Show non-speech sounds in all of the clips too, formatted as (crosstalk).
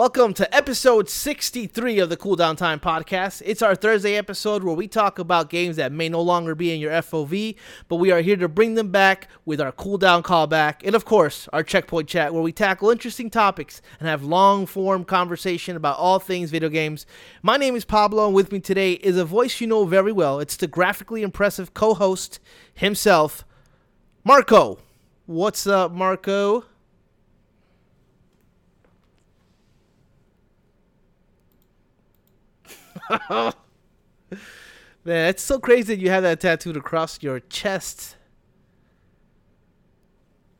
Welcome to episode 63 of the Cool Down Time podcast. It's our Thursday episode where we talk about games that may no longer be in your FOV, but we are here to bring them back with our cool down callback and, of course, our checkpoint chat where we tackle interesting topics and have long form conversation about all things video games. My name is Pablo, and with me today is a voice you know very well. It's the graphically impressive co host himself, Marco. What's up, Marco? (laughs) Man, it's so crazy that you have that tattooed across your chest.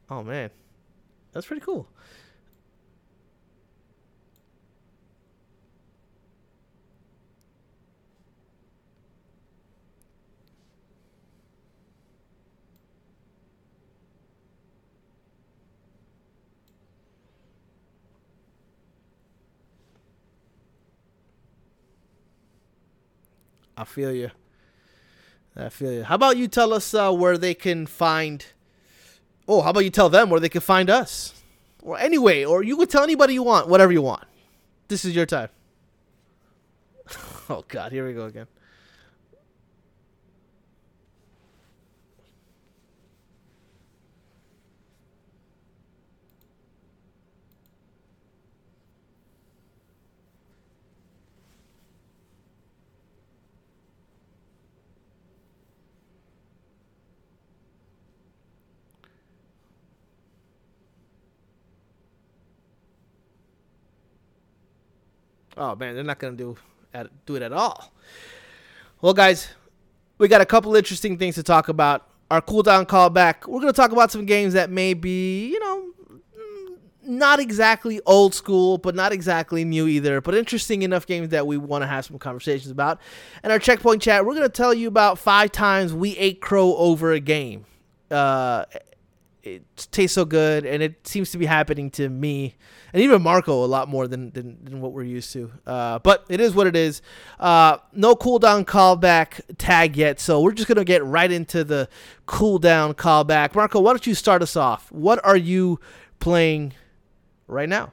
Oh man, that's pretty cool. I feel you. I feel you. How about you tell us uh, where they can find? Oh, how about you tell them where they can find us? Or anyway, or you could tell anybody you want, whatever you want. This is your time. (laughs) oh God, here we go again. Oh man, they're not gonna do at, do it at all. Well, guys, we got a couple interesting things to talk about. Our cooldown callback. We're gonna talk about some games that may be, you know, not exactly old school, but not exactly new either. But interesting enough games that we want to have some conversations about. And our checkpoint chat, we're gonna tell you about five times we ate crow over a game. Uh, it tastes so good, and it seems to be happening to me and even Marco a lot more than than, than what we're used to. Uh, but it is what it is. Uh, no cooldown callback tag yet, so we're just gonna get right into the cooldown callback. Marco, why don't you start us off? What are you playing right now?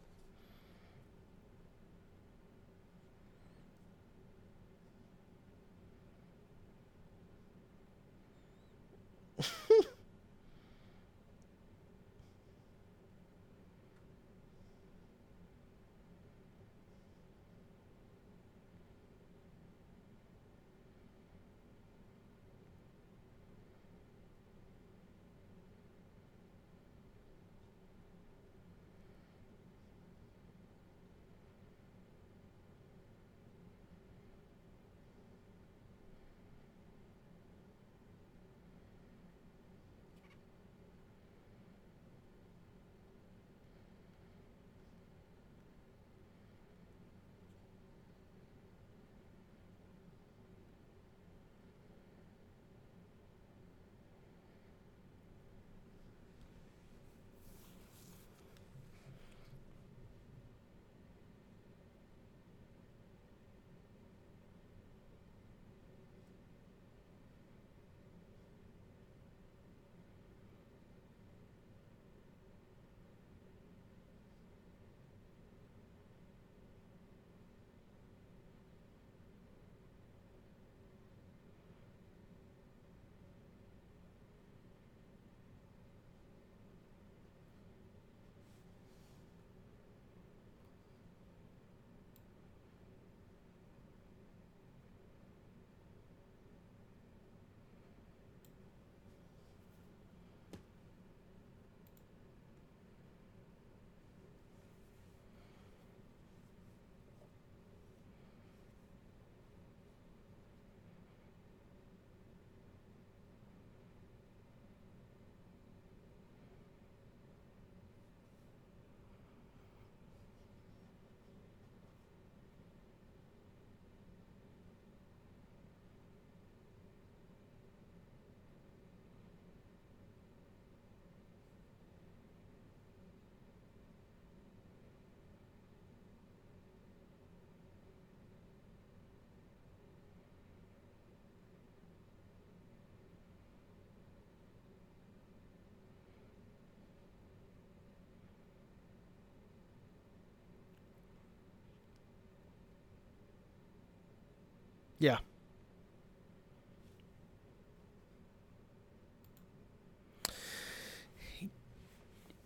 Yeah.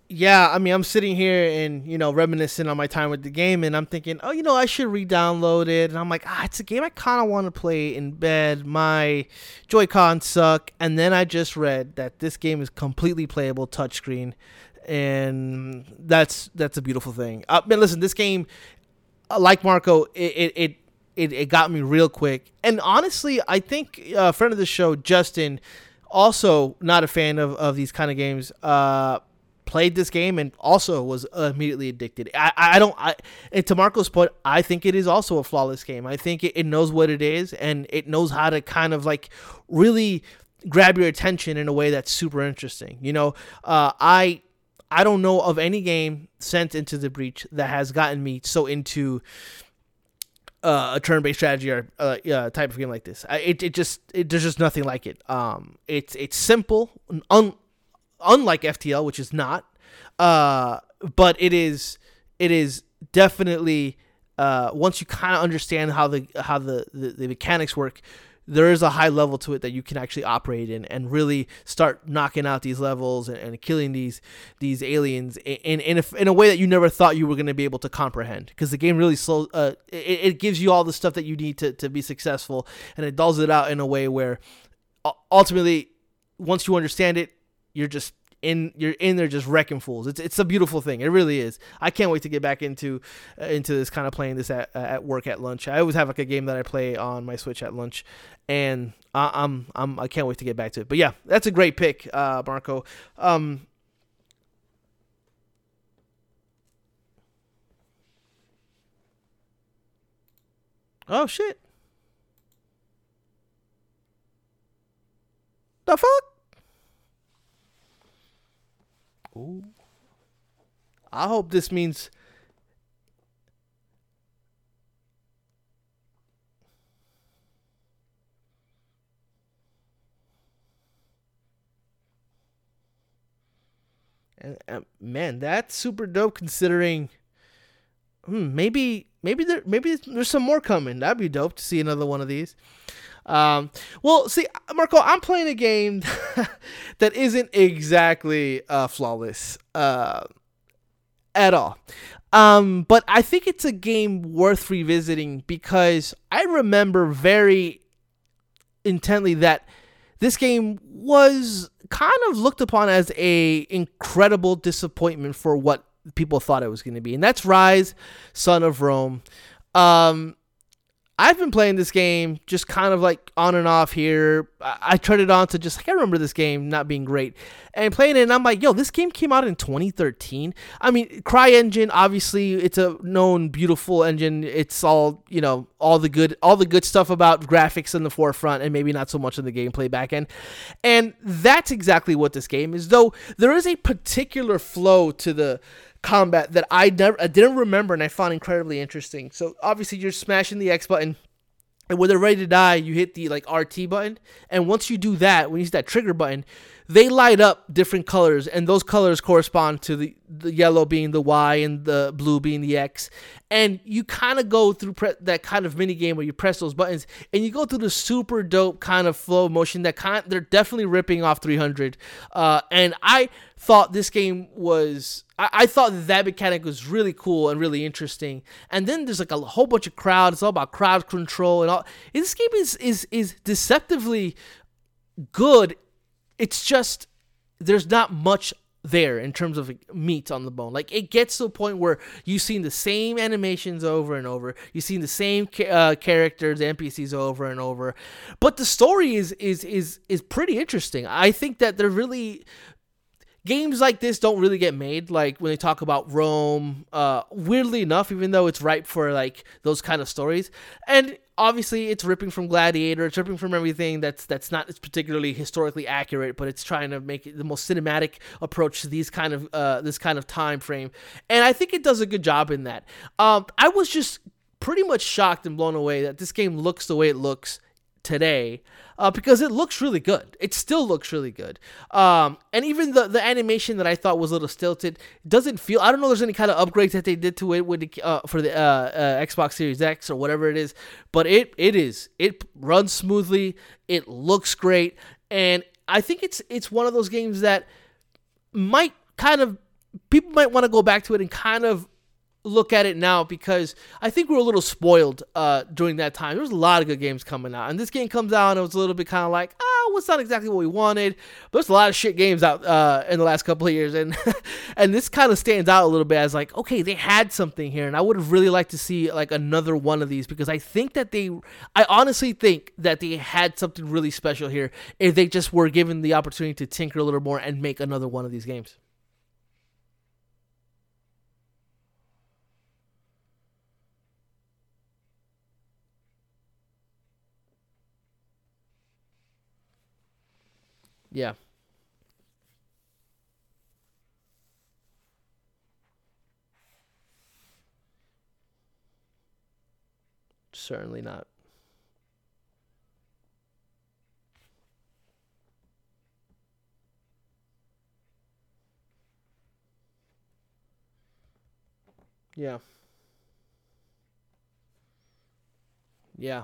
yeah, I mean, I'm sitting here and you know reminiscing on my time with the game, and I'm thinking, oh, you know, I should re-download it. And I'm like, ah, it's a game I kind of want to play in bed. My Joy-Con suck, and then I just read that this game is completely playable touchscreen, and that's that's a beautiful thing. Uh, man, listen, this game, uh, like Marco, it it, it it it got me real quick, and honestly, I think uh, a friend of the show, Justin, also not a fan of of these kind of games. Uh played this game and also was immediately addicted. I, I don't, I, and to Marco's point, I think it is also a flawless game. I think it, it knows what it is and it knows how to kind of like really grab your attention in a way that's super interesting. You know, uh, I, I don't know of any game since Into the Breach that has gotten me so into uh, a turn-based strategy or uh, uh, type of game like this. It, it just it, there's just nothing like it. Um, it's it's simple, un, unlike FTL, which is not. Uh, but it is it is definitely uh, once you kind of understand how the how the, the, the mechanics work, there is a high level to it that you can actually operate in and really start knocking out these levels and, and killing these these aliens in in a, in a way that you never thought you were going to be able to comprehend. Because the game really slow uh, it, it gives you all the stuff that you need to, to be successful and it dulls it out in a way where ultimately once you understand it you're just in you're in there just wrecking fools. It's it's a beautiful thing. It really is. I can't wait to get back into uh, into this kind of playing this at uh, at work at lunch. I always have like a game that I play on my Switch at lunch, and I, I'm I'm I can't wait to get back to it. But yeah, that's a great pick, uh, Marco. Um, oh shit. The fuck? Ooh. I hope this means and, man, that's super dope considering hmm, maybe maybe there maybe there's some more coming. That'd be dope to see another one of these. Um, well, see, Marco, I'm playing a game (laughs) that isn't exactly uh, flawless uh, at all. Um, but I think it's a game worth revisiting because I remember very intently that this game was kind of looked upon as a incredible disappointment for what people thought it was going to be, and that's Ryse, Son of Rome. Um, I've been playing this game just kind of like on and off here. I, I turned it on to just like I remember this game not being great and playing it, and I'm like, yo, this game came out in 2013. I mean, CryEngine, obviously, it's a known beautiful engine. It's all you know, all the good, all the good stuff about graphics in the forefront, and maybe not so much in the gameplay back end. And that's exactly what this game is. Though there is a particular flow to the combat that I never I didn't remember and I found incredibly interesting. So obviously you're smashing the X button and when they're ready to die, you hit the like RT button. And once you do that, when you use that trigger button, they light up different colors, and those colors correspond to the, the yellow being the Y and the blue being the X. And you kind of go through pre- that kind of mini game where you press those buttons, and you go through the super dope kind of flow motion that kind they're definitely ripping off 300. Uh, and I thought this game was I, I thought that mechanic was really cool and really interesting. And then there's like a whole bunch of crowd. It's all about crowd control and all. This game is is is deceptively good. It's just there's not much there in terms of meat on the bone. Like it gets to a point where you've seen the same animations over and over. You've seen the same uh, characters, NPCs over and over. But the story is is is is pretty interesting. I think that they're really games like this don't really get made like when they talk about rome uh, weirdly enough even though it's ripe for like those kind of stories and obviously it's ripping from gladiator it's ripping from everything that's that's not particularly historically accurate but it's trying to make the most cinematic approach to these kind of uh, this kind of time frame. And i think it does a good job in that. Um, i was just pretty much shocked and blown away that this game looks the way it looks today uh, because it looks really good. It still looks really good. Um, and even the, the animation that I thought was a little stilted doesn't feel. I don't know. There's any kind of upgrades that they did to it with the, uh, for the uh, uh Xbox Series X or whatever it is, but it it is it runs smoothly. It looks great, and I think it's it's one of those games that might kind of people might want to go back to it and kind of look at it now because I think we are a little spoiled uh, during that time. There was a lot of good games coming out, and this game comes out and it was a little bit kind of like, ah, oh, what's not exactly what we wanted. But there's a lot of shit games out uh, in the last couple of years, and (laughs) and this kind of stands out a little bit as like, okay, they had something here, and I would have really liked to see like another one of these because I think that they, I honestly think that they had something really special here if they just were given the opportunity to tinker a little more and make another one of these games. Yeah. Certainly not. Yeah. Yeah.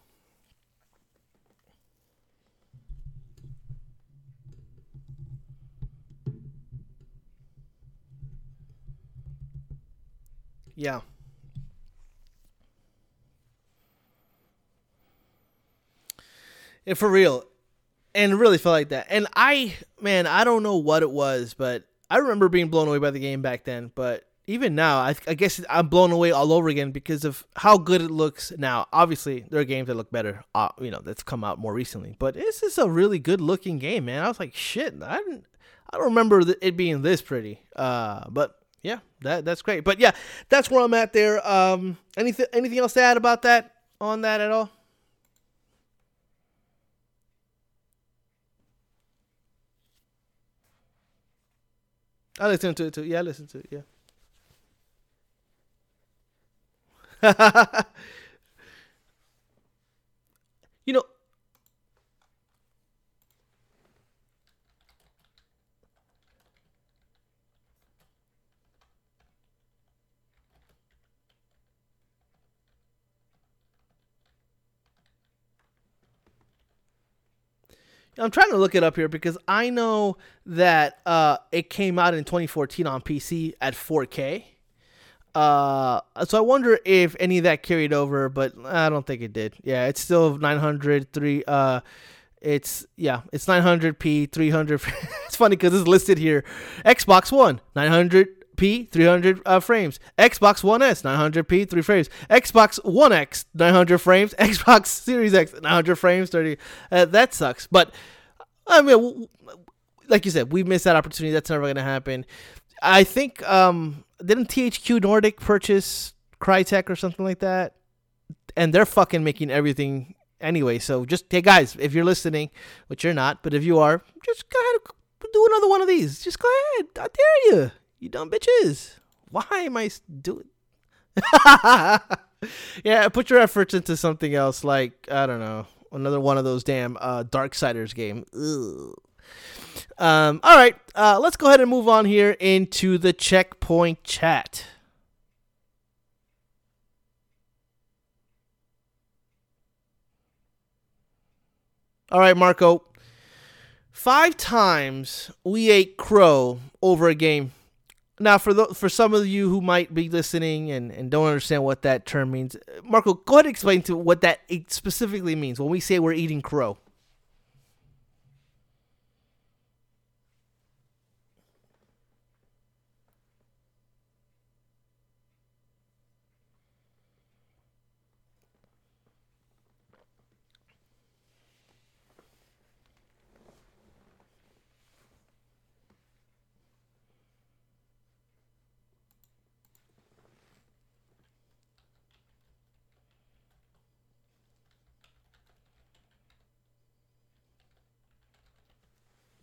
Yeah. And for real. And really felt like that. And I, man, I don't know what it was, but I remember being blown away by the game back then. But even now, I, I guess I'm blown away all over again because of how good it looks now. Obviously, there are games that look better, uh, you know, that's come out more recently. But this is a really good looking game, man. I was like, shit, I didn't, I don't remember it being this pretty. Uh, but yeah, that that's great. But yeah, that's where I'm at there. Um, anything anything else to add about that on that at all? I listen to it too. Yeah, I listen to it. Yeah. (laughs) you know, I'm trying to look it up here because I know that uh, it came out in 2014 on PC at 4K. Uh, so I wonder if any of that carried over, but I don't think it did. Yeah, it's still 900 three. Uh, it's yeah, it's 900p 300. (laughs) it's funny because it's listed here. Xbox One 900p 300 uh, frames. Xbox One S 900p 3 frames. Xbox One X 900 frames. (laughs) Xbox Series X 900 frames 30. Uh, that sucks, but I mean, like you said, we missed that opportunity. That's never going to happen. I think um, didn't THQ Nordic purchase Crytek or something like that, and they're fucking making everything anyway. So just hey guys, if you're listening, which you're not, but if you are, just go ahead do another one of these. Just go ahead. I dare you, you dumb bitches. Why am I doing? (laughs) yeah, put your efforts into something else, like I don't know, another one of those damn uh, Darksiders game. Um, all right, uh, let's go ahead and move on here into the checkpoint chat. All right, Marco. Five times we ate crow over a game. Now for the, for some of you who might be listening and, and don't understand what that term means, Marco, go ahead and explain to what that specifically means when we say we're eating crow.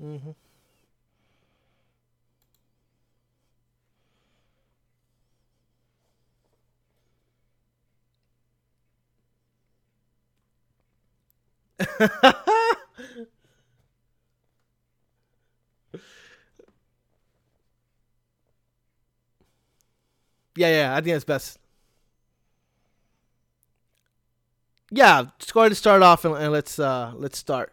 Mm-hmm. Yeah, yeah, I think that's best. Yeah, just go ahead and start off and, and let's uh let's start.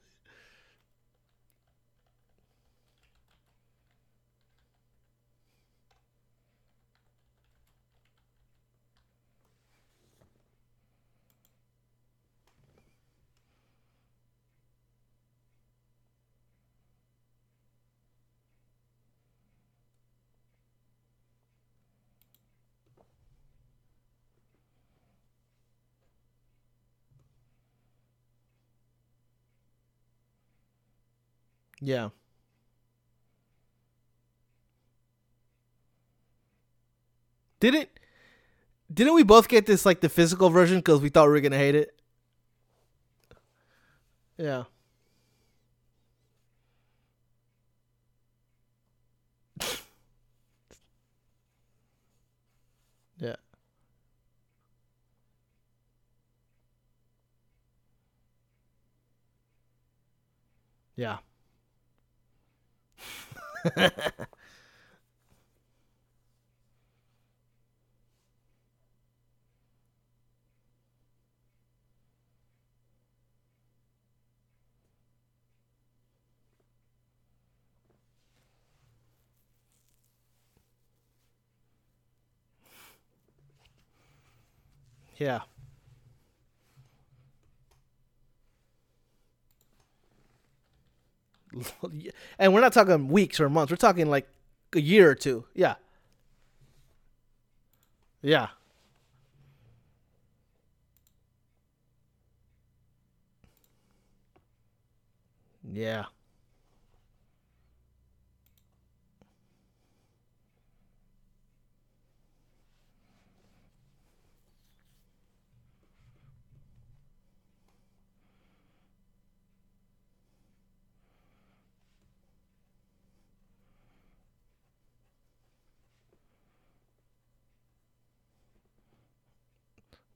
Yeah. Didn't didn't we both get this like the physical version because we thought we were gonna hate it? Yeah. (laughs) yeah. Yeah. (laughs) yeah. (laughs) and we're not talking weeks or months. We're talking like a year or two. Yeah. Yeah. Yeah.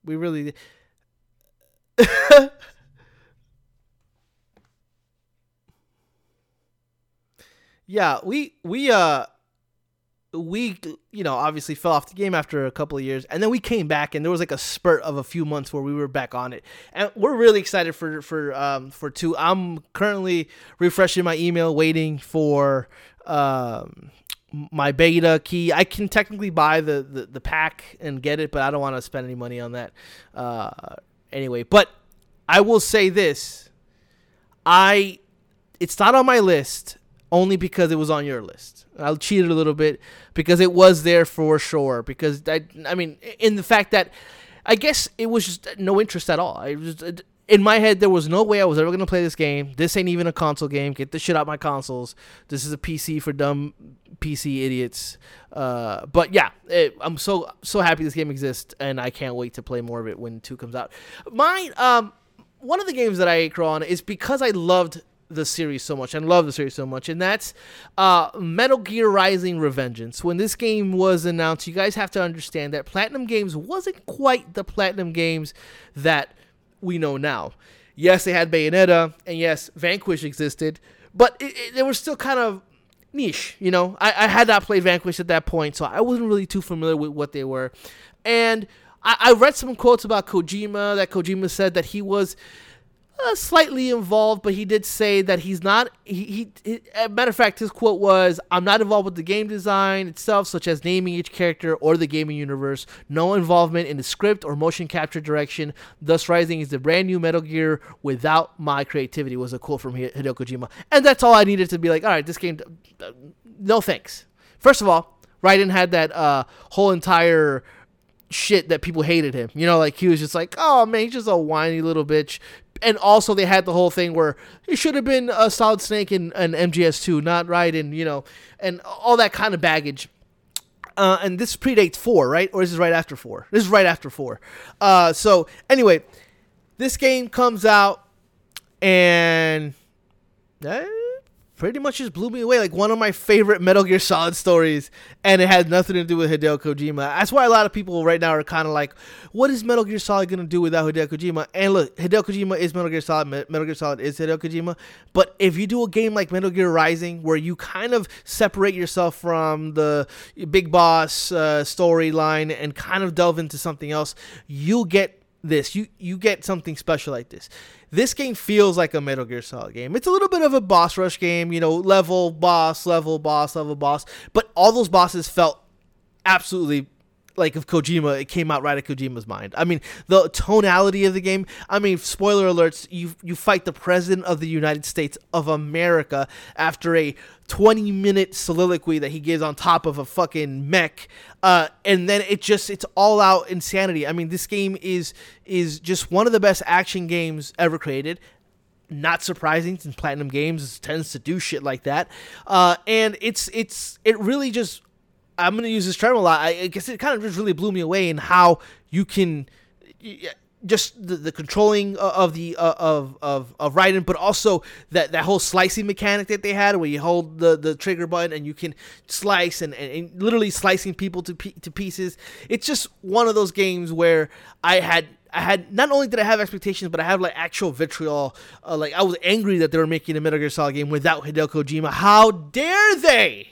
We really. (laughs) yeah, we we uh we you know obviously fell off the game after a couple of years and then we came back and there was like a spurt of a few months where we were back on it and we're really excited for for um for two i'm currently refreshing my email waiting for um my beta key. I can technically buy the, the, the pack and get it, but I don't want to spend any money on that. Uh, anyway, but I will say this: I it's not on my list only because it was on your list. I cheated a little bit because it was there for sure. Because I, I mean, in the fact that I guess it was just no interest at all. I just in my head, there was no way I was ever gonna play this game. This ain't even a console game. Get the shit out my consoles. This is a PC for dumb PC idiots. Uh, but yeah, it, I'm so so happy this game exists, and I can't wait to play more of it when two comes out. Mine, um, one of the games that I ate on is because I loved the series so much and love the series so much, and that's uh, Metal Gear Rising Revengeance. When this game was announced, you guys have to understand that Platinum Games wasn't quite the Platinum Games that we know now. Yes, they had Bayonetta, and yes, Vanquish existed, but it, it, they were still kind of niche. You know, I, I had not played Vanquish at that point, so I wasn't really too familiar with what they were. And I, I read some quotes about Kojima that Kojima said that he was uh, slightly involved, but he did say that he's not. He, he, he matter of fact, his quote was, "I'm not involved with the game design itself, such as naming each character or the gaming universe. No involvement in the script or motion capture direction. Thus, Rising is the brand new Metal Gear without my creativity." Was a quote from Hideo Kojima, and that's all I needed to be like, "All right, this game, uh, no thanks." First of all, Raiden had that uh, whole entire shit that people hated him. You know, like he was just like, oh man, he's just a whiny little bitch and also they had the whole thing where it should have been a Solid Snake and an MGS2, not Raiden, you know, and all that kind of baggage. Uh, and this predates four, right? Or is this right after four? This is right after four. Uh, so anyway, this game comes out and. Uh, pretty much just blew me away. Like one of my favorite Metal Gear Solid stories, and it had nothing to do with Hideo Kojima. That's why a lot of people right now are kind of like, "What is Metal Gear Solid gonna do without Hideo Kojima?" And look, Hideo Kojima is Metal Gear Solid. Metal Gear Solid is Hideo Kojima. But if you do a game like Metal Gear Rising, where you kind of separate yourself from the big boss uh, storyline and kind of delve into something else, you'll get this. You you get something special like this. This game feels like a Metal Gear Solid game. It's a little bit of a boss rush game, you know, level boss, level boss, level boss, but all those bosses felt absolutely like of Kojima, it came out right of Kojima's mind. I mean, the tonality of the game. I mean, spoiler alerts: you you fight the president of the United States of America after a 20 minute soliloquy that he gives on top of a fucking mech, uh, and then it just it's all out insanity. I mean, this game is is just one of the best action games ever created not surprising since platinum games tends to do shit like that uh, and it's it's it really just I'm going to use this term a lot. I guess it kind of just really blew me away in how you can just the, the controlling of the of of of Raiden, but also that that whole slicing mechanic that they had, where you hold the, the trigger button and you can slice and, and, and literally slicing people to to pieces. It's just one of those games where I had I had not only did I have expectations, but I have like actual vitriol. Uh, like I was angry that they were making a Metal Gear Solid game without Hideo Kojima. How dare they?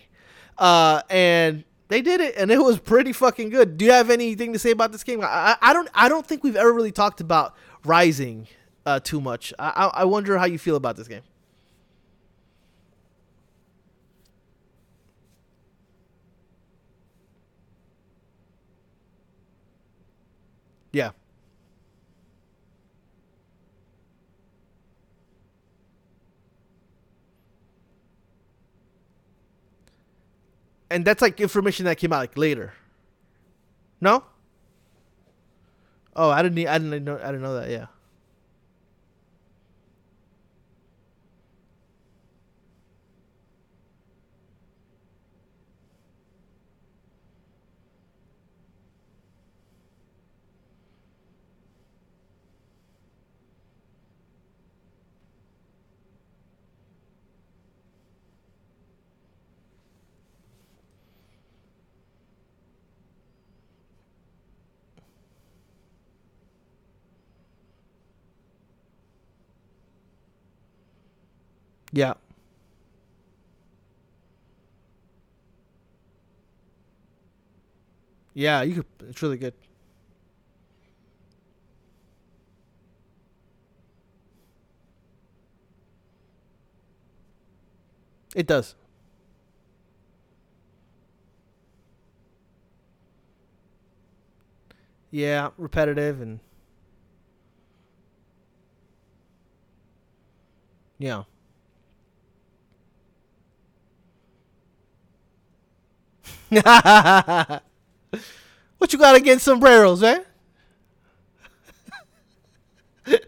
Uh, and they did it, and it was pretty fucking good. Do you have anything to say about this game? I, I don't. I don't think we've ever really talked about Rising uh, too much. I, I wonder how you feel about this game. Yeah. And that's like information that came out like later. No. Oh, I didn't. I didn't know. I didn't know that. Yeah. Yeah. Yeah, you could. It's really good. It does. Yeah, repetitive and yeah. (laughs) what you got against sombreros, man? (laughs)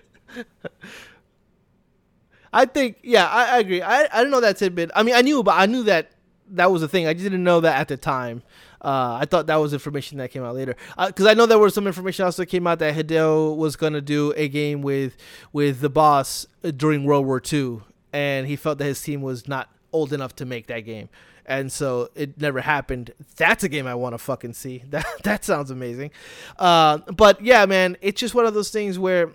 I think, yeah, I, I agree. I, I didn't know that tidbit. I mean, I knew, but I knew that that was a thing. I just didn't know that at the time. Uh, I thought that was information that came out later because uh, I know there was some information also came out that Hideo was gonna do a game with with the boss during World War II, and he felt that his team was not old enough to make that game. And so it never happened. That's a game I want to fucking see. (laughs) That that sounds amazing. Uh, but yeah, man, it's just one of those things where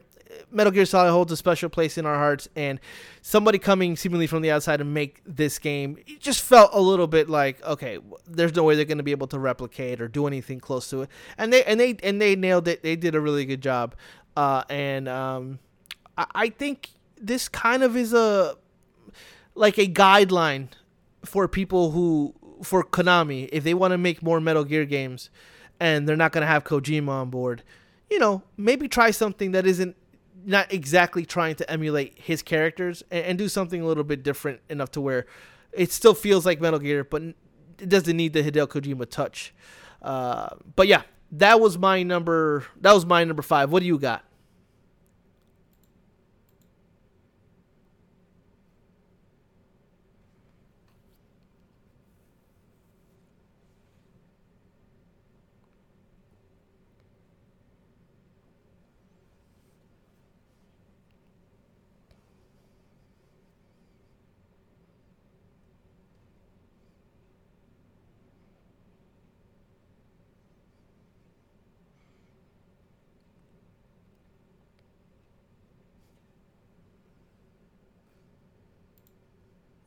Metal Gear Solid holds a special place in our hearts, and somebody coming seemingly from the outside to make this game it just felt a little bit like okay, there's no way they're going to be able to replicate or do anything close to it, and they and they and they nailed it. They did a really good job, uh, and um, I, I think this kind of is a like a guideline for people who for Konami if they want to make more Metal Gear games, and they're not going to have Kojima on board. You know, maybe try something that isn't not exactly trying to emulate his characters and, and, do something a little bit different enough to where it still feels like Metal Gear, but it doesn't need the Hideo Kojima touch. Uh, but yeah, that was my number. That was my number five. What do you got?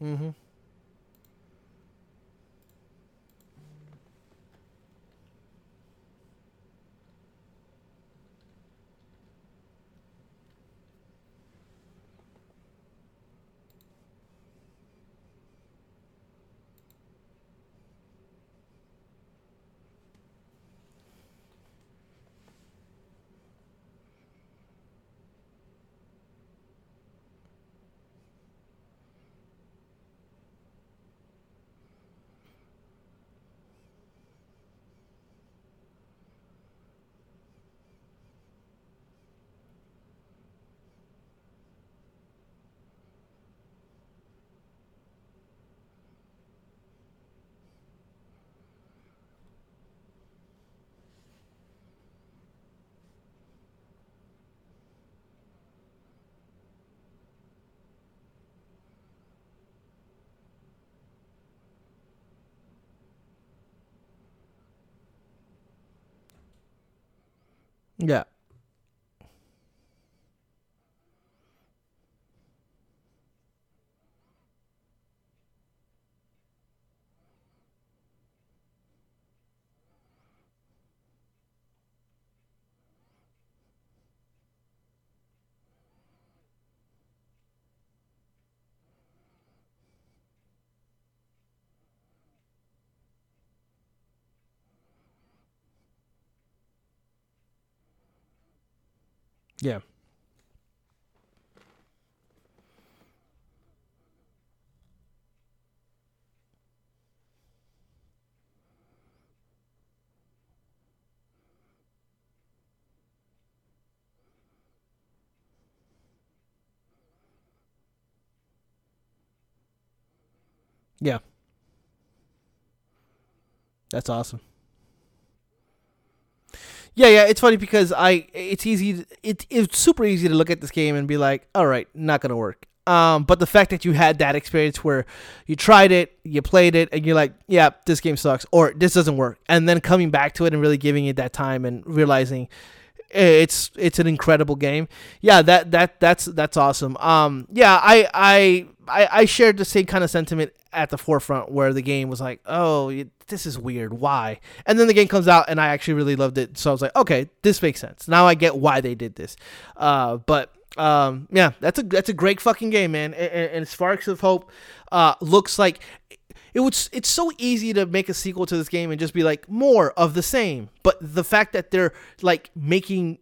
Mm-hmm. Yeah. Yeah. Yeah. That's awesome. Yeah, yeah, it's funny because I it's easy it, it's super easy to look at this game and be like, all right, not gonna work. Um, but the fact that you had that experience where you tried it, you played it, and you're like, yeah, this game sucks, or this doesn't work, and then coming back to it and really giving it that time and realizing it's it's an incredible game. Yeah, that that that's that's awesome. Um, yeah, I I I, I shared the same kind of sentiment at the forefront where the game was like, oh, this is weird. Why? And then the game comes out and I actually really loved it. So I was like, okay, this makes sense. Now I get why they did this. Uh, but um, yeah, that's a that's a great fucking game, man. And, and Sparks of Hope uh, looks like it was. It's so easy to make a sequel to this game and just be like more of the same. But the fact that they're like making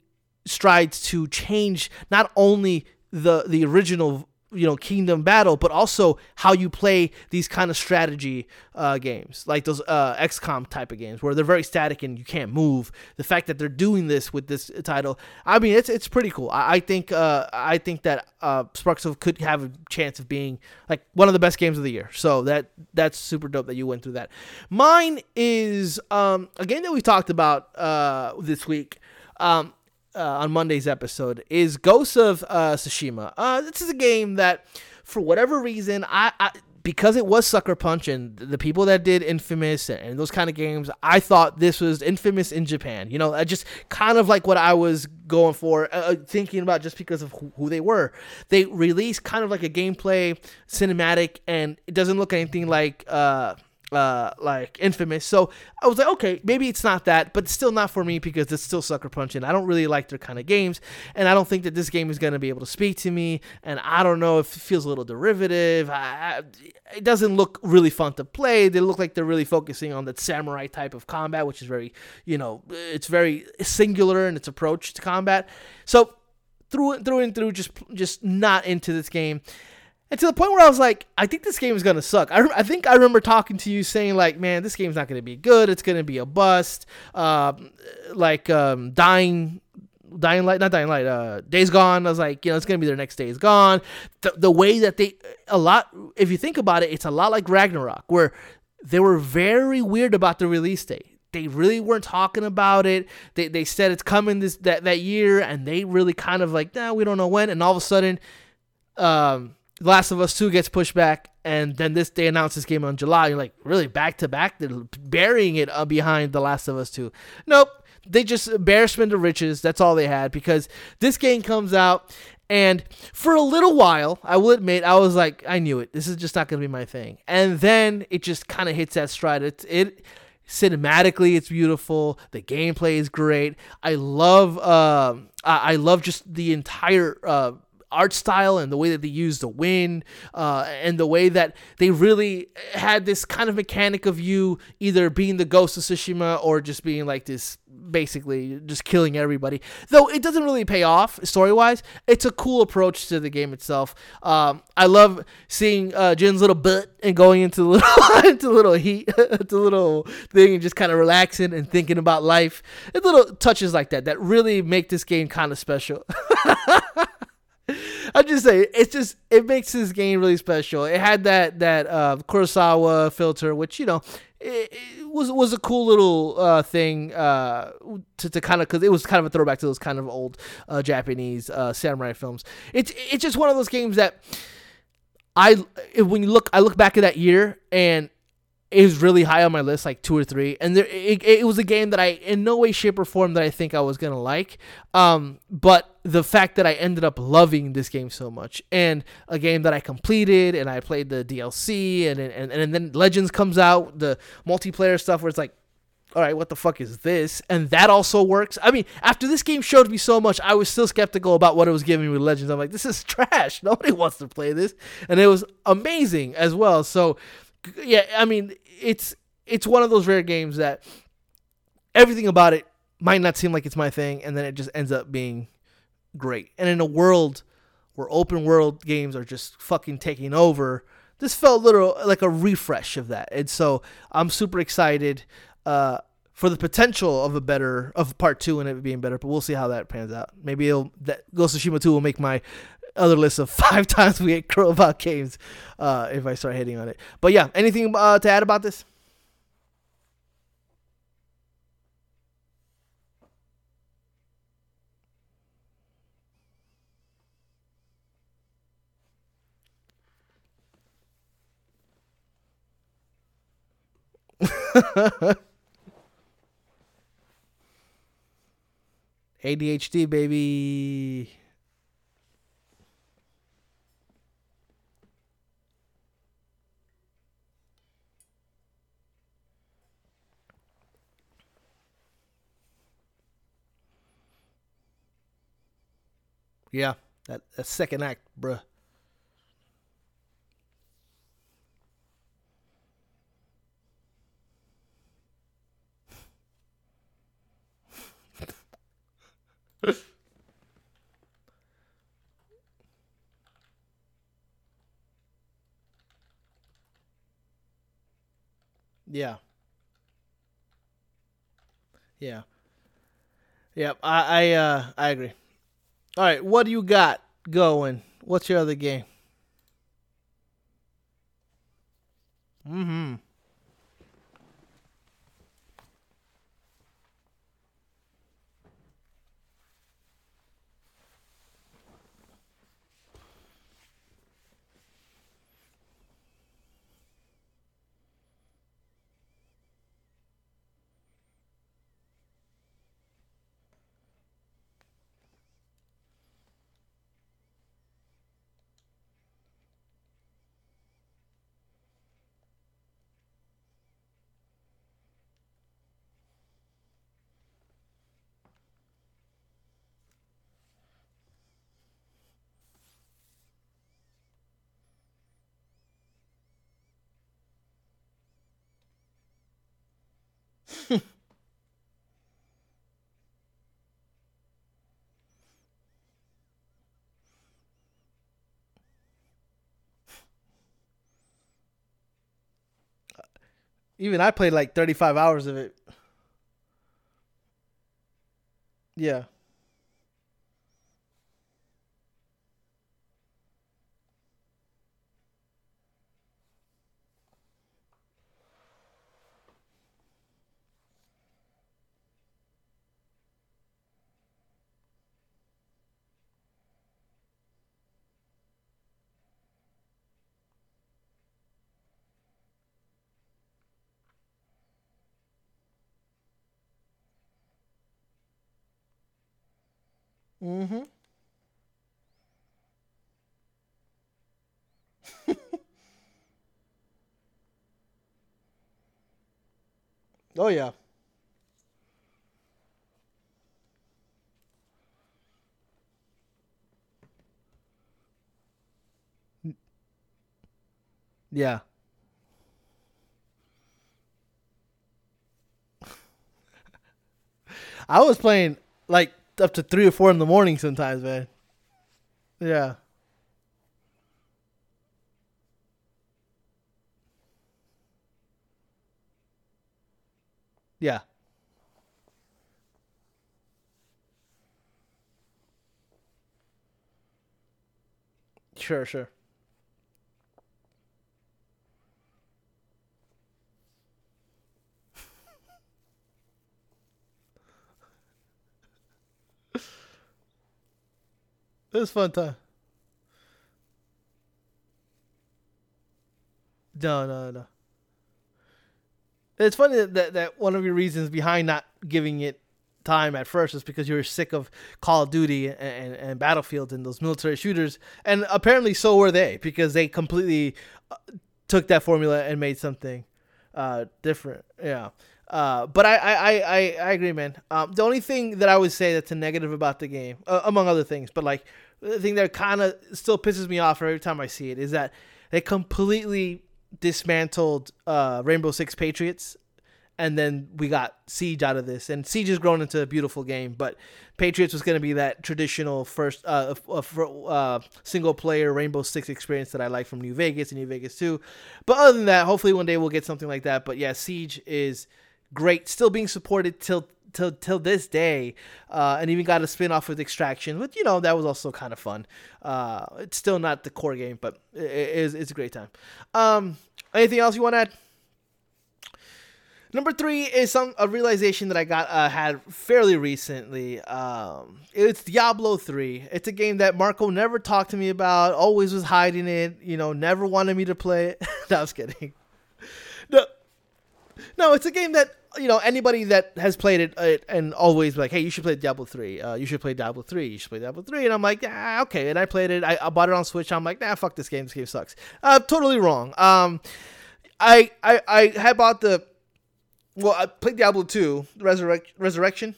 strides to change not only the the original you know kingdom battle but also how you play these kind of strategy uh, games like those uh, xcom type of games where they're very static and you can't move. The fact that they're doing this with this title i mean it's it's pretty cool. I, I think uh, i think that uh, sparks of could have a chance of being like one of the best games of the year. So that that's super dope that you went through that. Mine is um, a game that we talked about uh, this week. Um, uh, on Monday's episode is Ghosts of uh, Tsushima. Uh, this is a game that, for whatever reason, I, I because it was Sucker Punch and the people that did Infamous and those kind of games, I thought this was Infamous in Japan. You know, just kind of like what I was going for, uh, uh thinking about just because of who, they were. They released kind of like a gameplay cinematic, and it doesn't look anything like. Uh, uh, like infamous. So I was like, okay, maybe it's not that, but still not for me because it's still sucker punching. I don't really like their kind of games, and I don't think that this game is going to be able to speak to me. And I don't know if it feels a little derivative. I, it doesn't look really fun to play. They look like they're really focusing on that samurai type of combat, which is very, you know, it's very singular in its approach to combat. So through and through and through, just just not into this game and to the point where I was like, I think this game is gonna suck. I, I think I remember talking to you saying like, man, this game's not gonna be good. It's gonna be a bust. Uh, like um, dying, dying light, not dying light. Uh, Days Gone. I was like, you know, it's gonna be their next Days Gone. The, the way that they a lot, if you think about it, it's a lot like Ragnarok, where they were very weird about the release date they really weren't talking about it. They, they said it's coming this that, that year, and they really kind of like, nah, we don't know when. And all of a sudden, um, Last of Us 2 gets pushed back, and then this they announce this game on July. You're like, really back to back? They're burying it uh, behind The Last of Us 2. Nope. They just embarrassment the riches. That's all they had because this game comes out, and for a little while, I will admit, I was like, I knew it. This is just not going to be my thing. And then it just kind of hits that stride. It, it cinematically it's beautiful the gameplay is great i love uh, i love just the entire uh, art style and the way that they used the wind uh, and the way that they really had this kind of mechanic of you either being the ghost of Tsushima or just being like this basically just killing everybody. Though it doesn't really pay off story wise, it's a cool approach to the game itself. Um, I love seeing uh, Jin's little butt and going into little (laughs) into little heat, (laughs) into little thing, and just kind of relaxing and thinking about life. Little touches like that that really make this game kind of special. (laughs) I'm just saying, it's just it makes this game really special. It had that that uh, Kurosawa filter, which you know, it, it was was a cool little uh, thing uh, to, to kind of because it was kind of a throwback to those kind of old uh, Japanese uh, samurai films. It's it's just one of those games that I when you look I look back at that year and it was really high on my list, like two or three. And there, it, it was a game that I, in no way, shape, or form, that I think I was gonna like. Um, but the fact that I ended up loving this game so much, and a game that I completed, and I played the DLC, and and and then Legends comes out, the multiplayer stuff, where it's like, all right, what the fuck is this? And that also works. I mean, after this game showed me so much, I was still skeptical about what it was giving me with Legends. I'm like, this is (laughs) trash. Nobody wants to play this, and it was amazing as well. So yeah, I mean, it's it's one of those rare games that everything about it might not seem like it's my thing, and then it just ends up being great. And in a world where open world games are just fucking taking over, this felt little like a refresh of that. And so I'm super excited uh, for the potential of a better of part two and it being better. But we'll see how that pans out. Maybe it'll that Ghost of Tsushima 2 will make my other list of (laughs) five times we ate crow about games uh, if I start hitting on it. But yeah, anything uh, to add about this? (laughs) ADHD, baby. Yeah, that, that second act, bruh. (laughs) yeah. Yeah. Yeah, I I uh I agree. All right, what do you got going? What's your other game? Mm-hmm. (laughs) Even I played like 35 hours of it. Yeah. Mm-hmm. (laughs) oh yeah. Yeah. (laughs) I was playing like up to three or four in the morning sometimes, man. Yeah. Yeah. Sure, sure. It was fun time. No, no, no. It's funny that, that one of your reasons behind not giving it time at first is because you were sick of Call of Duty and, and, and Battlefield and those military shooters. And apparently so were they because they completely uh, took that formula and made something uh, different. Yeah. Uh, but I, I, I, I agree, man. Um, the only thing that I would say that's a negative about the game, uh, among other things, but like the thing that kind of still pisses me off every time I see it is that they completely dismantled uh, Rainbow Six Patriots, and then we got Siege out of this, and Siege has grown into a beautiful game. But Patriots was going to be that traditional first uh, uh, single player Rainbow Six experience that I like from New Vegas and New Vegas 2. But other than that, hopefully one day we'll get something like that. But yeah, Siege is great, still being supported till till till this day, uh, and even got a spin off with Extraction. But you know that was also kind of fun. Uh, it's still not the core game, but it, is it's a great time. Um, anything else you want to add? Number three is some a realization that I got uh, had fairly recently. Um, it's Diablo three. It's a game that Marco never talked to me about. Always was hiding it. You know, never wanted me to play it. (laughs) no, I was kidding. (laughs) No, no, it's a game that you know anybody that has played it, uh, and always like, hey, you should play Diablo three. Uh, you should play Diablo three. You should play Diablo three. And I'm like, yeah, okay. And I played it. I, I bought it on Switch. I'm like, nah, fuck this game. This game sucks. Uh, totally wrong. Um, I I I had bought the, well, I played Diablo two, Resurrect Resurrection,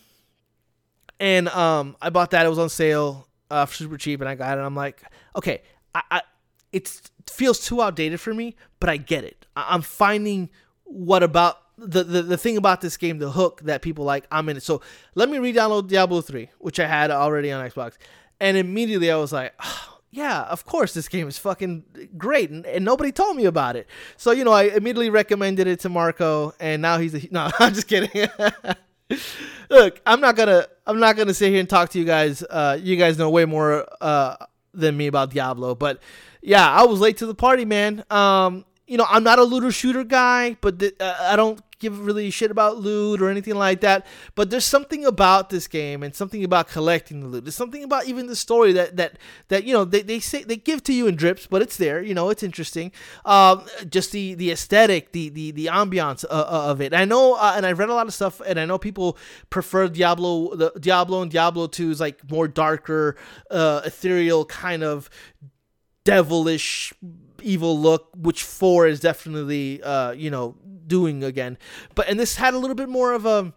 and um, I bought that. It was on sale, uh, super cheap, and I got it. I'm like, okay, I, I it feels too outdated for me, but I get it. I, I'm finding what about the, the the thing about this game, the hook that people like, I'm in it. So let me re-download Diablo 3, which I had already on Xbox, and immediately I was like, oh, yeah, of course this game is fucking great, and, and, nobody told me about it. So you know, I immediately recommended it to Marco, and now he's a, (laughs) no, I'm just kidding. (laughs) Look, I'm not gonna I'm not gonna sit here and talk to you guys. Uh, you guys know way more uh, than me about Diablo, but yeah, I was late to the party, man. Um, you know, I'm not a looter shooter guy, but th- uh, I don't give really shit about loot or anything like that. But there's something about this game and something about collecting the loot. There's something about even the story that that that you know they, they say they give to you in drips, but it's there. You know, it's interesting. Um, just the the aesthetic, the the the ambiance uh, uh of it. I know, uh, and I've read a lot of stuff, and I know people prefer Diablo, the Diablo and Diablo 2 is like more darker, uh, ethereal kind of devilish evil look, which four is definitely uh, you know doing again. But and this had a little bit more of a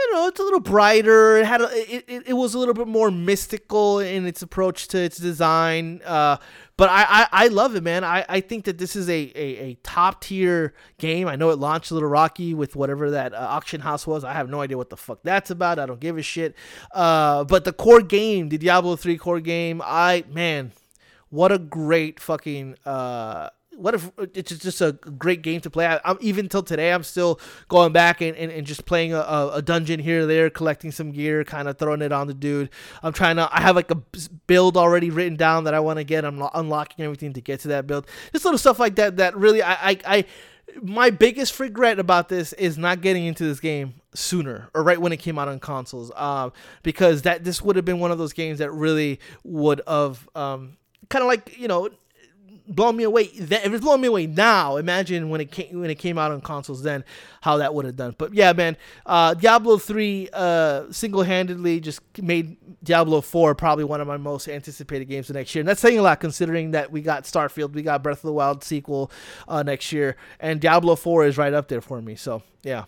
you know, it's a little brighter. It had a, it, it, it was a little bit more mystical in its approach to its design. Uh, but I, I, I love it, man. I, I think that this is a, a, a top tier game. I know it launched a little rocky with whatever that uh, auction house was. I have no idea what the fuck that's about. I don't give a shit. Uh, but the core game, the Diablo 3 core game, I, man, what a great fucking uh, what if it's just a great game to play. I, am even till today, I'm still going back and, and, and just playing a, a, dungeon here or there, collecting some gear, kind of throwing it on the dude. I'm trying to. I have like a build already written down that I want to get. I'm unlocking everything to get to that build. Just little stuff like that. That really, I, I, I my biggest regret about this is not getting into this game sooner or right when it came out on consoles um, because that this would have been one of those games that really would have um, kind of like you know blown me away. If it's blowing me away now, imagine when it came when it came out on consoles then, how that would have done. But yeah, man, uh, Diablo three uh, single handedly just made Diablo four probably one of my most anticipated games of next year, and that's saying a lot considering that we got Starfield, we got Breath of the Wild sequel uh, next year, and Diablo four is right up there for me. So yeah.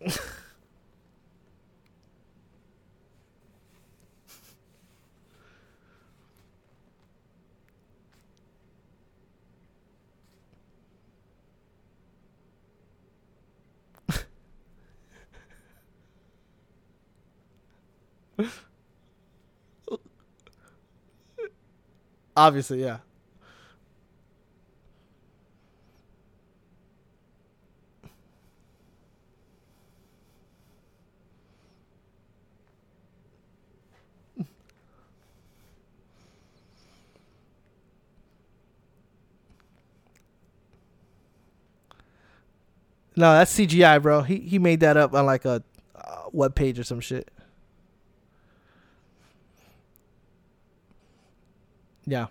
(laughs) Obviously, yeah. (laughs) No, that's CGI, bro. He he made that up on like a uh, web page or some shit. Yeah.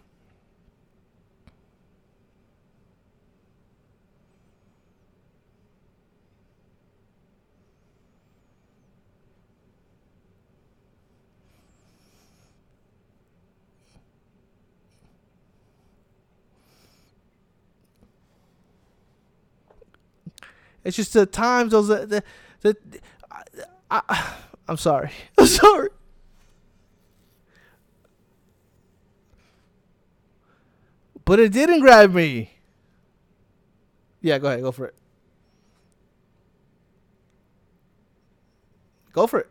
It's just the times those the the, the I, I, I'm sorry. (laughs) I'm sorry. But it didn't grab me. Yeah, go ahead. Go for it. Go for it.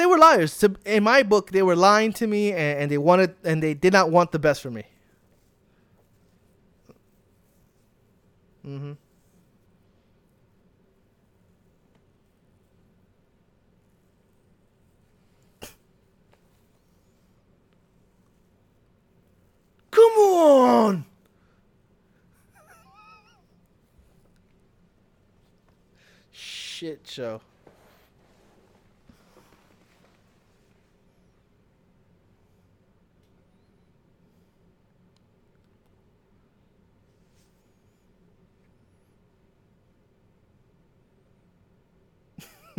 They were liars. In my book, they were lying to me, and, and they wanted, and they did not want the best for me. Mm-hmm. Come on. Shit show.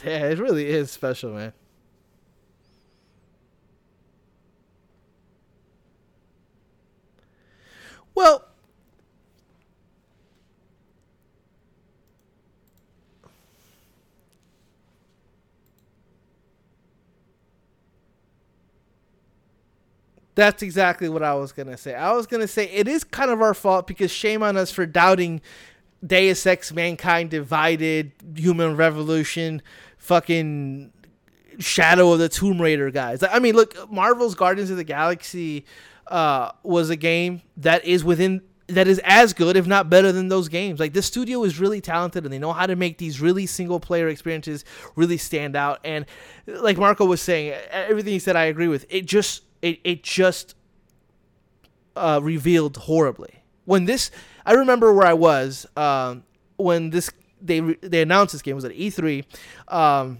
(laughs) Yeah, it really is special, man. Well, That's exactly what I was gonna say. I was gonna say it is kind of our fault because shame on us for doubting Deus Ex Mankind Divided, Human Revolution, fucking Shadow of the Tomb Raider guys. I mean, look, Marvel's Guardians of the Galaxy uh, was a game that is within that is as good, if not better, than those games. Like this studio is really talented, and they know how to make these really single player experiences really stand out. And like Marco was saying, everything he said, I agree with. It just it it just uh, revealed horribly when this. I remember where I was um, when this they they announced this game it was at E3. Um,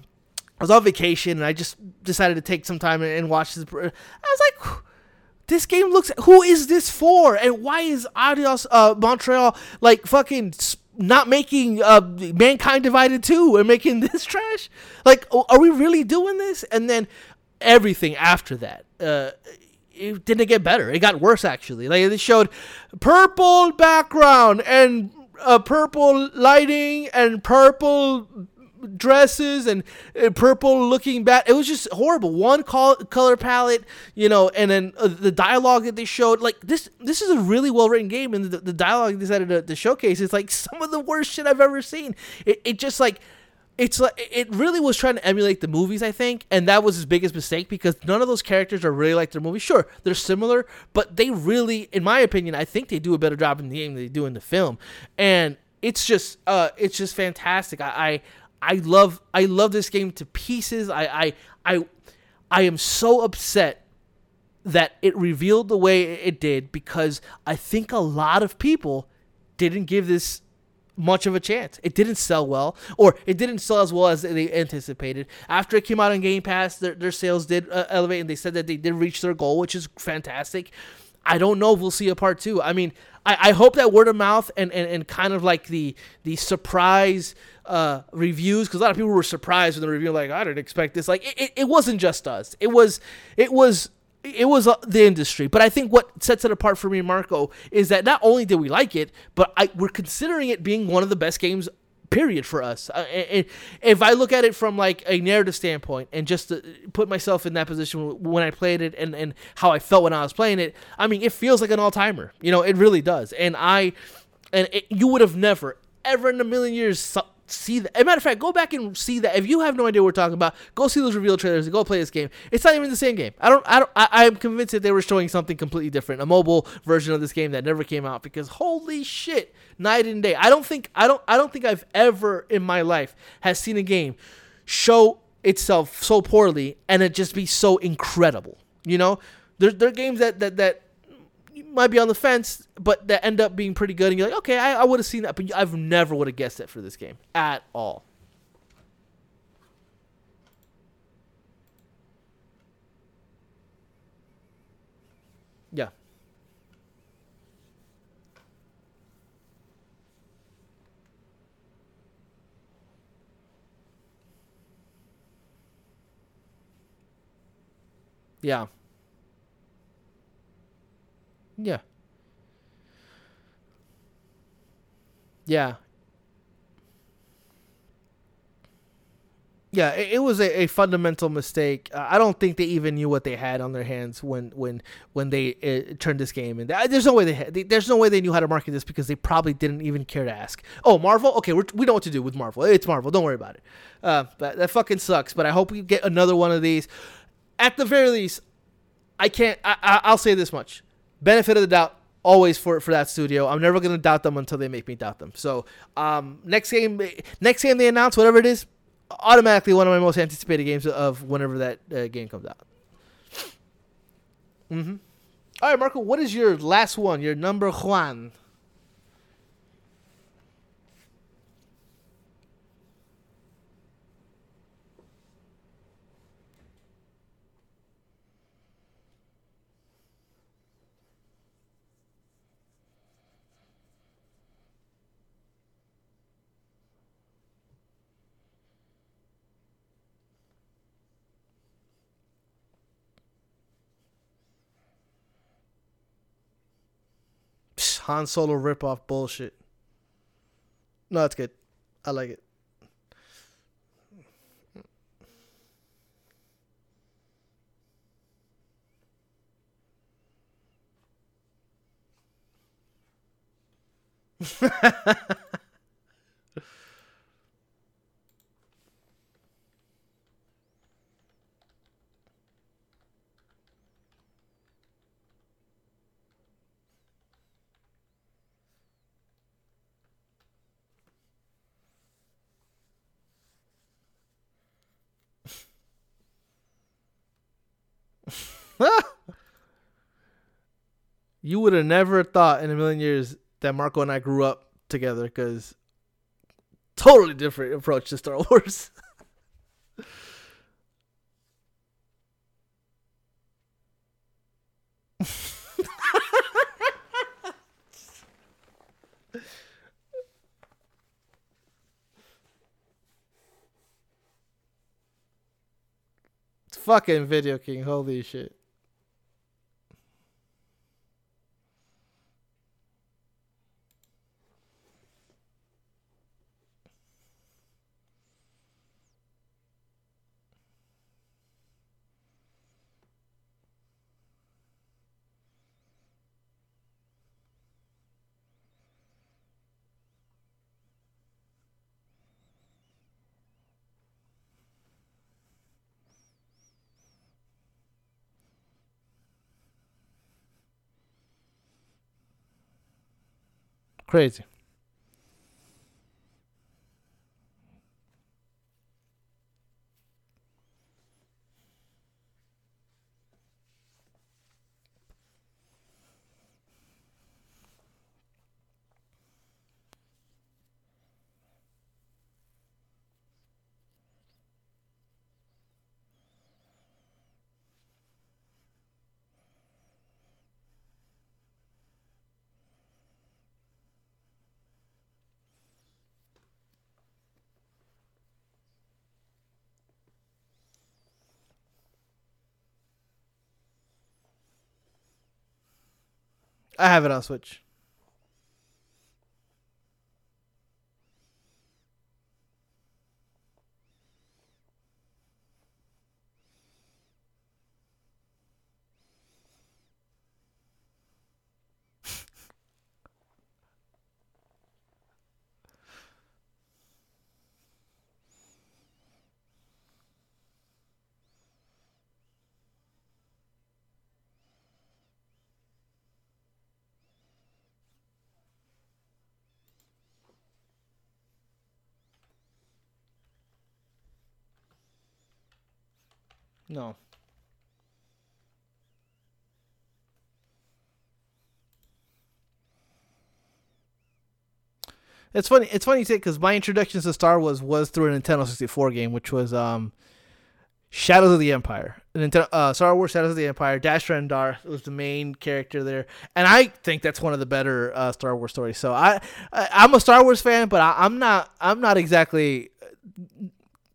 I was on vacation and I just decided to take some time and watch this. I was like, this game looks. Who is this for? And why is Eidos uh, Montreal like fucking not making uh, Mankind Divided 2 and making (laughs) this trash? Like, are we really doing this? And then everything after that. Uh, it didn't get better. It got worse actually. Like they showed purple background and uh, purple lighting and purple dresses and, and purple looking bat. It was just horrible. One col- color palette, you know, and then uh, the dialogue that they showed. Like this, this is a really well written game, and the, the dialogue they decided to, to, showcase is like some of the worst shit I've ever seen. It, it just like. It's like it really was trying to emulate the movies, I think, and that was his biggest mistake because none of those characters are really like their movies. Sure, they're similar, but they really, in my opinion, I think they do a better job in the game than they do in the film. And it's just, uh, it's just fantastic. I, I I love I love this game to pieces. I I I I am so upset that it revealed the way it did because I think a lot of people didn't give this much of a chance. It didn't sell well, or it didn't sell as well as they anticipated. After it came out on Game Pass, their, their sales did uh, elevate, and they said that they did reach their goal, which is fantastic. I don't know if we'll see a part two. I mean, I, I hope that word of mouth and, and, and kind of like the the surprise uh, reviews because a lot of people were surprised when the review like I didn't expect this. Like it, it wasn't just us. It was it was it was uh, the industry. But I think what sets it apart for me and Marco is that not only did we like it, but I, we're considering it being one of the best games period for us. Uh, if I look at it from like a narrative standpoint and just to put myself in that position when I played it and, and how I felt when I was playing it, I mean, it feels like an all timer. You know, it really does. And I, and it, you would have never, ever in a million years see that. As a matter of fact, go back and see that. If you have no idea what we're talking about, go see those reveal trailers and go play this game. It's not even the same game. I don't. I don't. I, am convinced that they were showing something completely different, a mobile version of this game that never came out. Because holy shit, night and day. I don't think. I don't. I don't think I've ever in my life has seen a game show itself so poorly and it just be so incredible. You know, there, there are games that that that might be on the fence, but that end up being pretty good. And you're like, okay, I, I would have seen that, but I've never would have guessed it for this game at all. Yeah. Yeah. Yeah. Yeah. Yeah, it, was a, a, fundamental mistake. Uh, I don't think they even knew what they had on their hands when when when they uh, turned this game. And there's no way they, had, they, there's no way they knew how to market this because they probably didn't even care to ask. Oh, Marvel? Okay, we're, we know what to do with Marvel. It's Marvel. Don't worry about it. Uh, but that fucking sucks. But I hope we get another one of these. At the very least, I can't. I, I, I'll say this much: benefit of the doubt always for for that studio. I'm never gonna doubt them until they make me doubt them. So um, next game, next game they announce, whatever it is, automatically one of my most anticipated games of whenever that uh, game comes out. Mm-hmm. All right, Marco, what is your last one? Your number one? Han Solo ripoff bullshit. No, it's good. I like it. (laughs) (laughs) you would have never thought in a million years that Marco and I grew up together because totally different approach to Star (laughs) Wars. (laughs) Fucking Video King. Holy shit. Crazy. I have it on Switch. No. It's funny. It's funny you say because my introduction to Star Wars was through a Nintendo 64 game, which was um, Shadows of the Empire. Nintendo, uh, Star Wars Shadows of the Empire. Dash Rendar was the main character there, and I think that's one of the better uh, Star Wars stories. So I, I am a Star Wars fan, but I, I'm not. I'm not exactly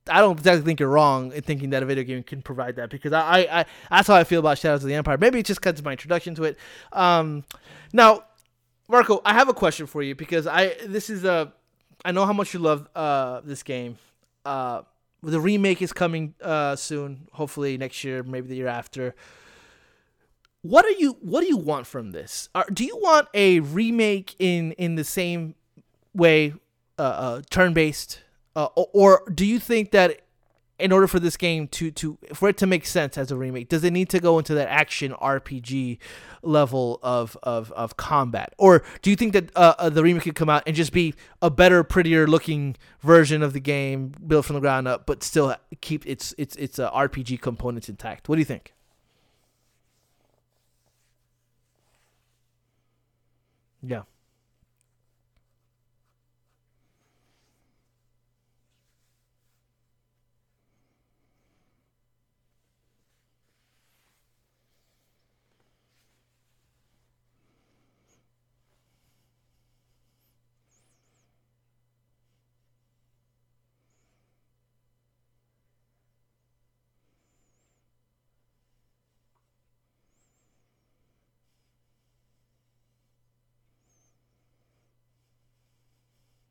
I don't exactly think you're wrong in thinking that a video game can provide that because I, I, I that's how I feel about Shadows of the Empire. Maybe it's just because of my introduction to it. Um, now, Marco, I have a question for you because I this is a I know how much you love uh, this game. Uh, the remake is coming uh, soon, hopefully next year, maybe the year after. What are you What do you want from this? Are, do you want a remake in in the same way, uh, uh turn based? Uh, or do you think that in order for this game to to for it to make sense as a remake, does it need to go into that action RPG level of of, of combat, or do you think that uh, uh, the remake could come out and just be a better, prettier looking version of the game built from the ground up, but still keep its its its uh, RPG components intact? What do you think? Yeah.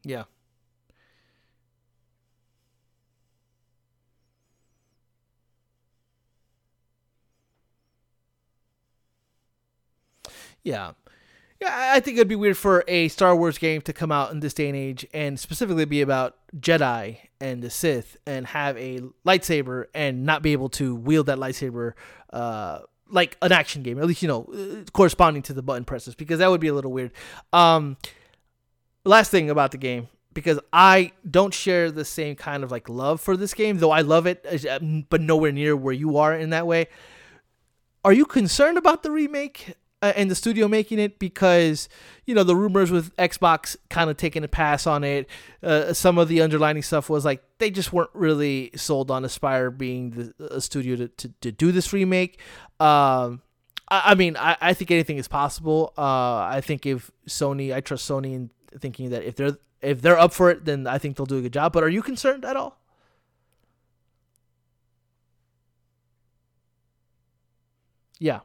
Yeah. Yeah. Yeah, I think it'd be weird for a Star Wars game to come out in this day and age and specifically be about Jedi and the Sith and have a lightsaber and not be able to wield that lightsaber uh, like an action game, at least, you know, uh, corresponding to the button presses, because that would be a little weird. Um, last thing about the game because I don't share the same kind of like love for this game, though I love it, uh, but nowhere near where you are in that way. are you concerned about the remake uh, and the studio making it because you know the rumors with Xbox kind of taking a pass on it. Uh, some of the underlining stuff was like they just weren't really sold on Aspyr being the studio to, to, to do this remake. Um, I, I, mean, I, I think anything is possible. Uh, I think if Sony, I trust Sony in thinking that if they're if they're up for it, then I think they'll do a good job. But are you concerned at all? Yeah.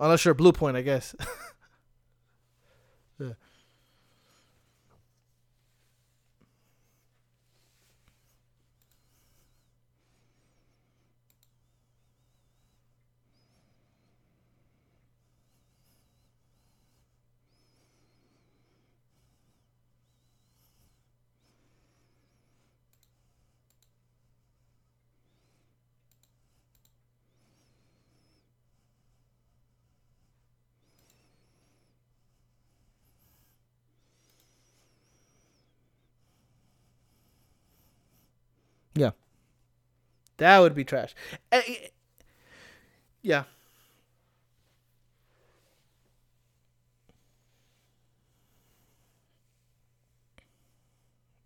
Unless you're Bluepoint, I guess. (laughs) yeah. Yeah. That would be trash. Uh, yeah.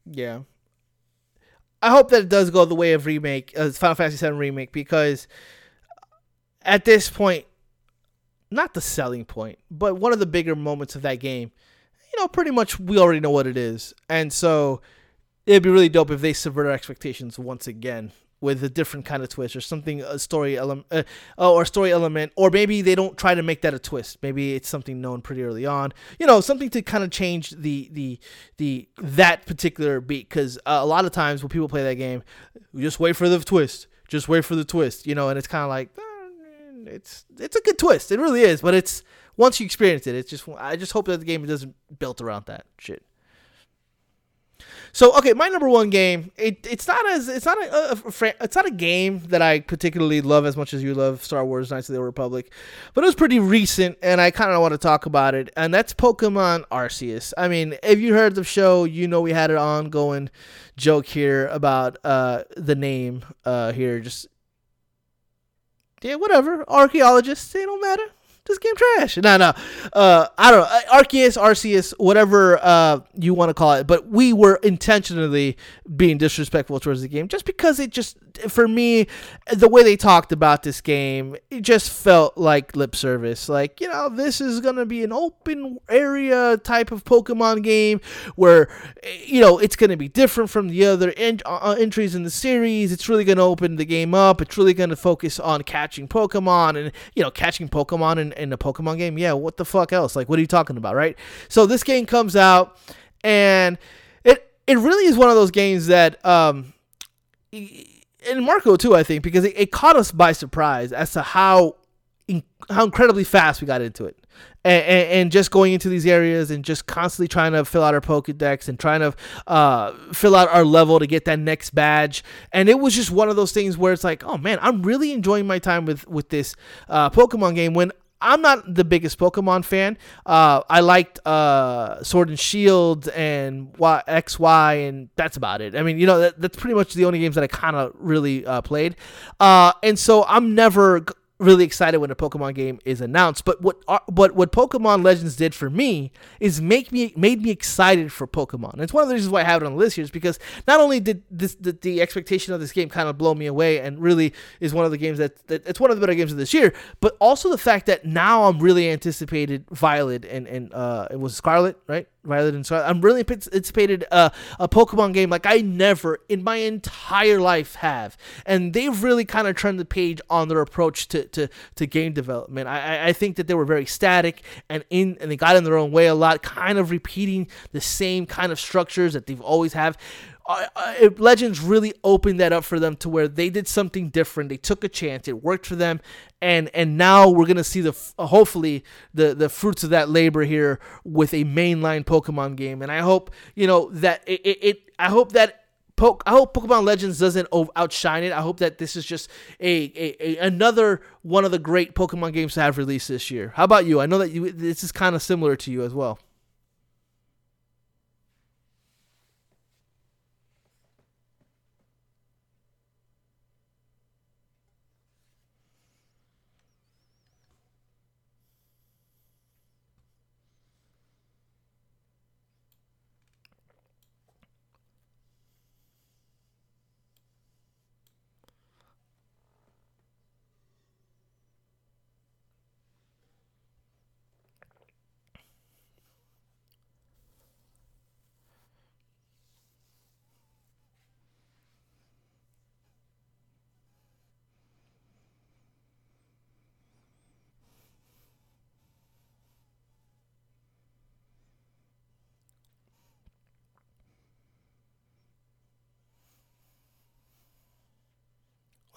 Yeah. I hope that it does go the way of remake, uh, Final Fantasy VII remake, because at this point, not the selling point, but one of the bigger moments of that game, you know, pretty much we already know what it is, and so it'd be really dope if they subvert our expectations once again with a different kind of twist or something a story element uh, or story element or maybe they don't try to make that a twist. Maybe it's something known pretty early on. You know something to kind of change the the the that particular beat. Because uh, a lot of times when people play that game just wait for the twist just wait for the twist you know and it's kind of like uh, it's it's a good twist. It really is. But it's once you experience it it's just i just hope that the game doesn't built around that shit so okay, my number one game. It, it's not as it's not a, a, a, it's not a game that I particularly love as much as you love Star Wars: Knights of the Old Republic, but it was pretty recent, and I kind of want to talk about it. And that's Pokemon Arceus. I mean, if you heard the show, you know we had an ongoing joke here about uh, the name uh, here. Just yeah, whatever. Archaeologists, they don't matter this game trash. No, no. Uh, I don't know. Uh, Arceus, Arceus, whatever uh, you want to call it. But we were intentionally being disrespectful towards the game just because it just, for me, the way they talked about this game, it just felt like lip service. Like, you know, this is going to be an open area type of Pokemon game where, you know, it's going to be different from the other en- uh, entries in the series. It's really going to open the game up. It's really going to focus on catching Pokemon and, you know, catching Pokemon and in, a Pokemon game? Yeah, what the fuck else? Like, what are you talking about, right? So this game comes out, and it it really is one of those games that, um, and Marco too, I think, because it, it caught us by surprise as to how in, how incredibly fast we got into it. And, and, and, just going into these areas and just constantly trying to fill out our Pokedex and trying to uh, fill out our level to get that next badge. And it was just one of those things where it's like, oh man, I'm really enjoying my time with with this uh, Pokemon game. When I'm not the biggest Pokemon fan. Uh, I liked uh, Sword and Shield and y, X, Y, and that's about it. I mean, you know, that, that's pretty much the only games that I kind of really uh, played. Uh, and so I'm never really excited when a Pokemon game is announced. But what what what Pokemon Legends did for me is make me made me excited for Pokemon. And it's one of the reasons why I have it on the list here is because not only did this the, the expectation of this game kind of blow me away and really is one of the games that, that it's one of the better games of this year, but also the fact that now I'm really anticipated Violet and and uh it was Scarlet, right? Violet and Scarlet. I'm really anticipated uh, a Pokemon game like I never in my entire life have, and they've really kind of turned the page on their approach to, to, to game development. I, I think that they were very static and in and they got in their own way a lot, kind of repeating the same kind of structures that they've always have Legends really opened that up for them to where they did something different. They took a chance. It worked for them, and and now we're gonna see the uh, hopefully the the fruits of that labor here with a mainline Pokemon game. And I hope you know that it, it, it I hope that I hope Pokemon Legends doesn't outshine it. I hope that this is just a, a, a, another one of the great Pokemon games to have released this year. How about you? I know that you this is kind of similar to you as well.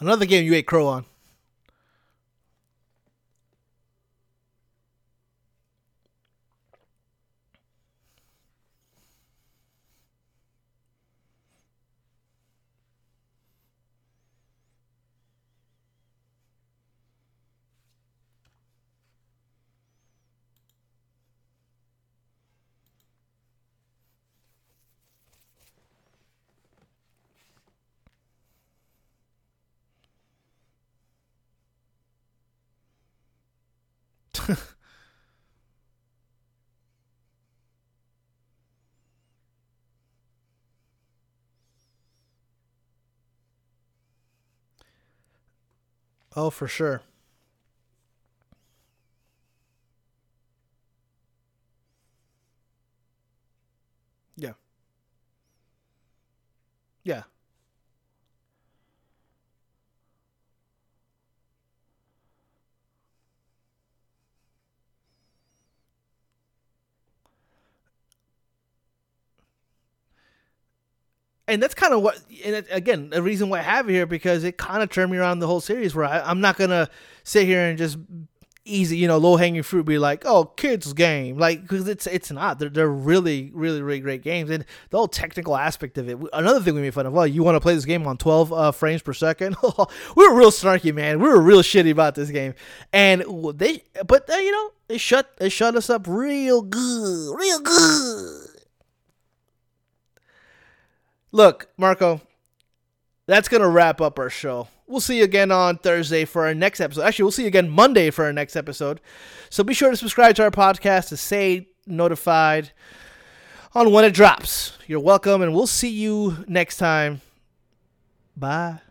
Another game you ate crow on. Oh, for sure. Yeah. Yeah. And that's kind of what and it, again the reason why i have it here because it kind of turned me around the whole series where I, i'm not gonna sit here and just easy you know low hanging fruit be like oh kids game like because it's it's not. They're, they're really really really great games and the whole technical aspect of it another thing we made fun of well you want to play this game on 12 uh, frames per second? (laughs) We were real snarky man. We were real shitty about this game. And they but uh, you know they shut they shut us up real good real good Look, Marco, that's going to wrap up our show. We'll see you again on Thursday for our next episode. Actually, we'll see you again Monday for our next episode. So be sure to subscribe to our podcast to stay notified on when it drops. You're welcome, and we'll see you next time. Bye.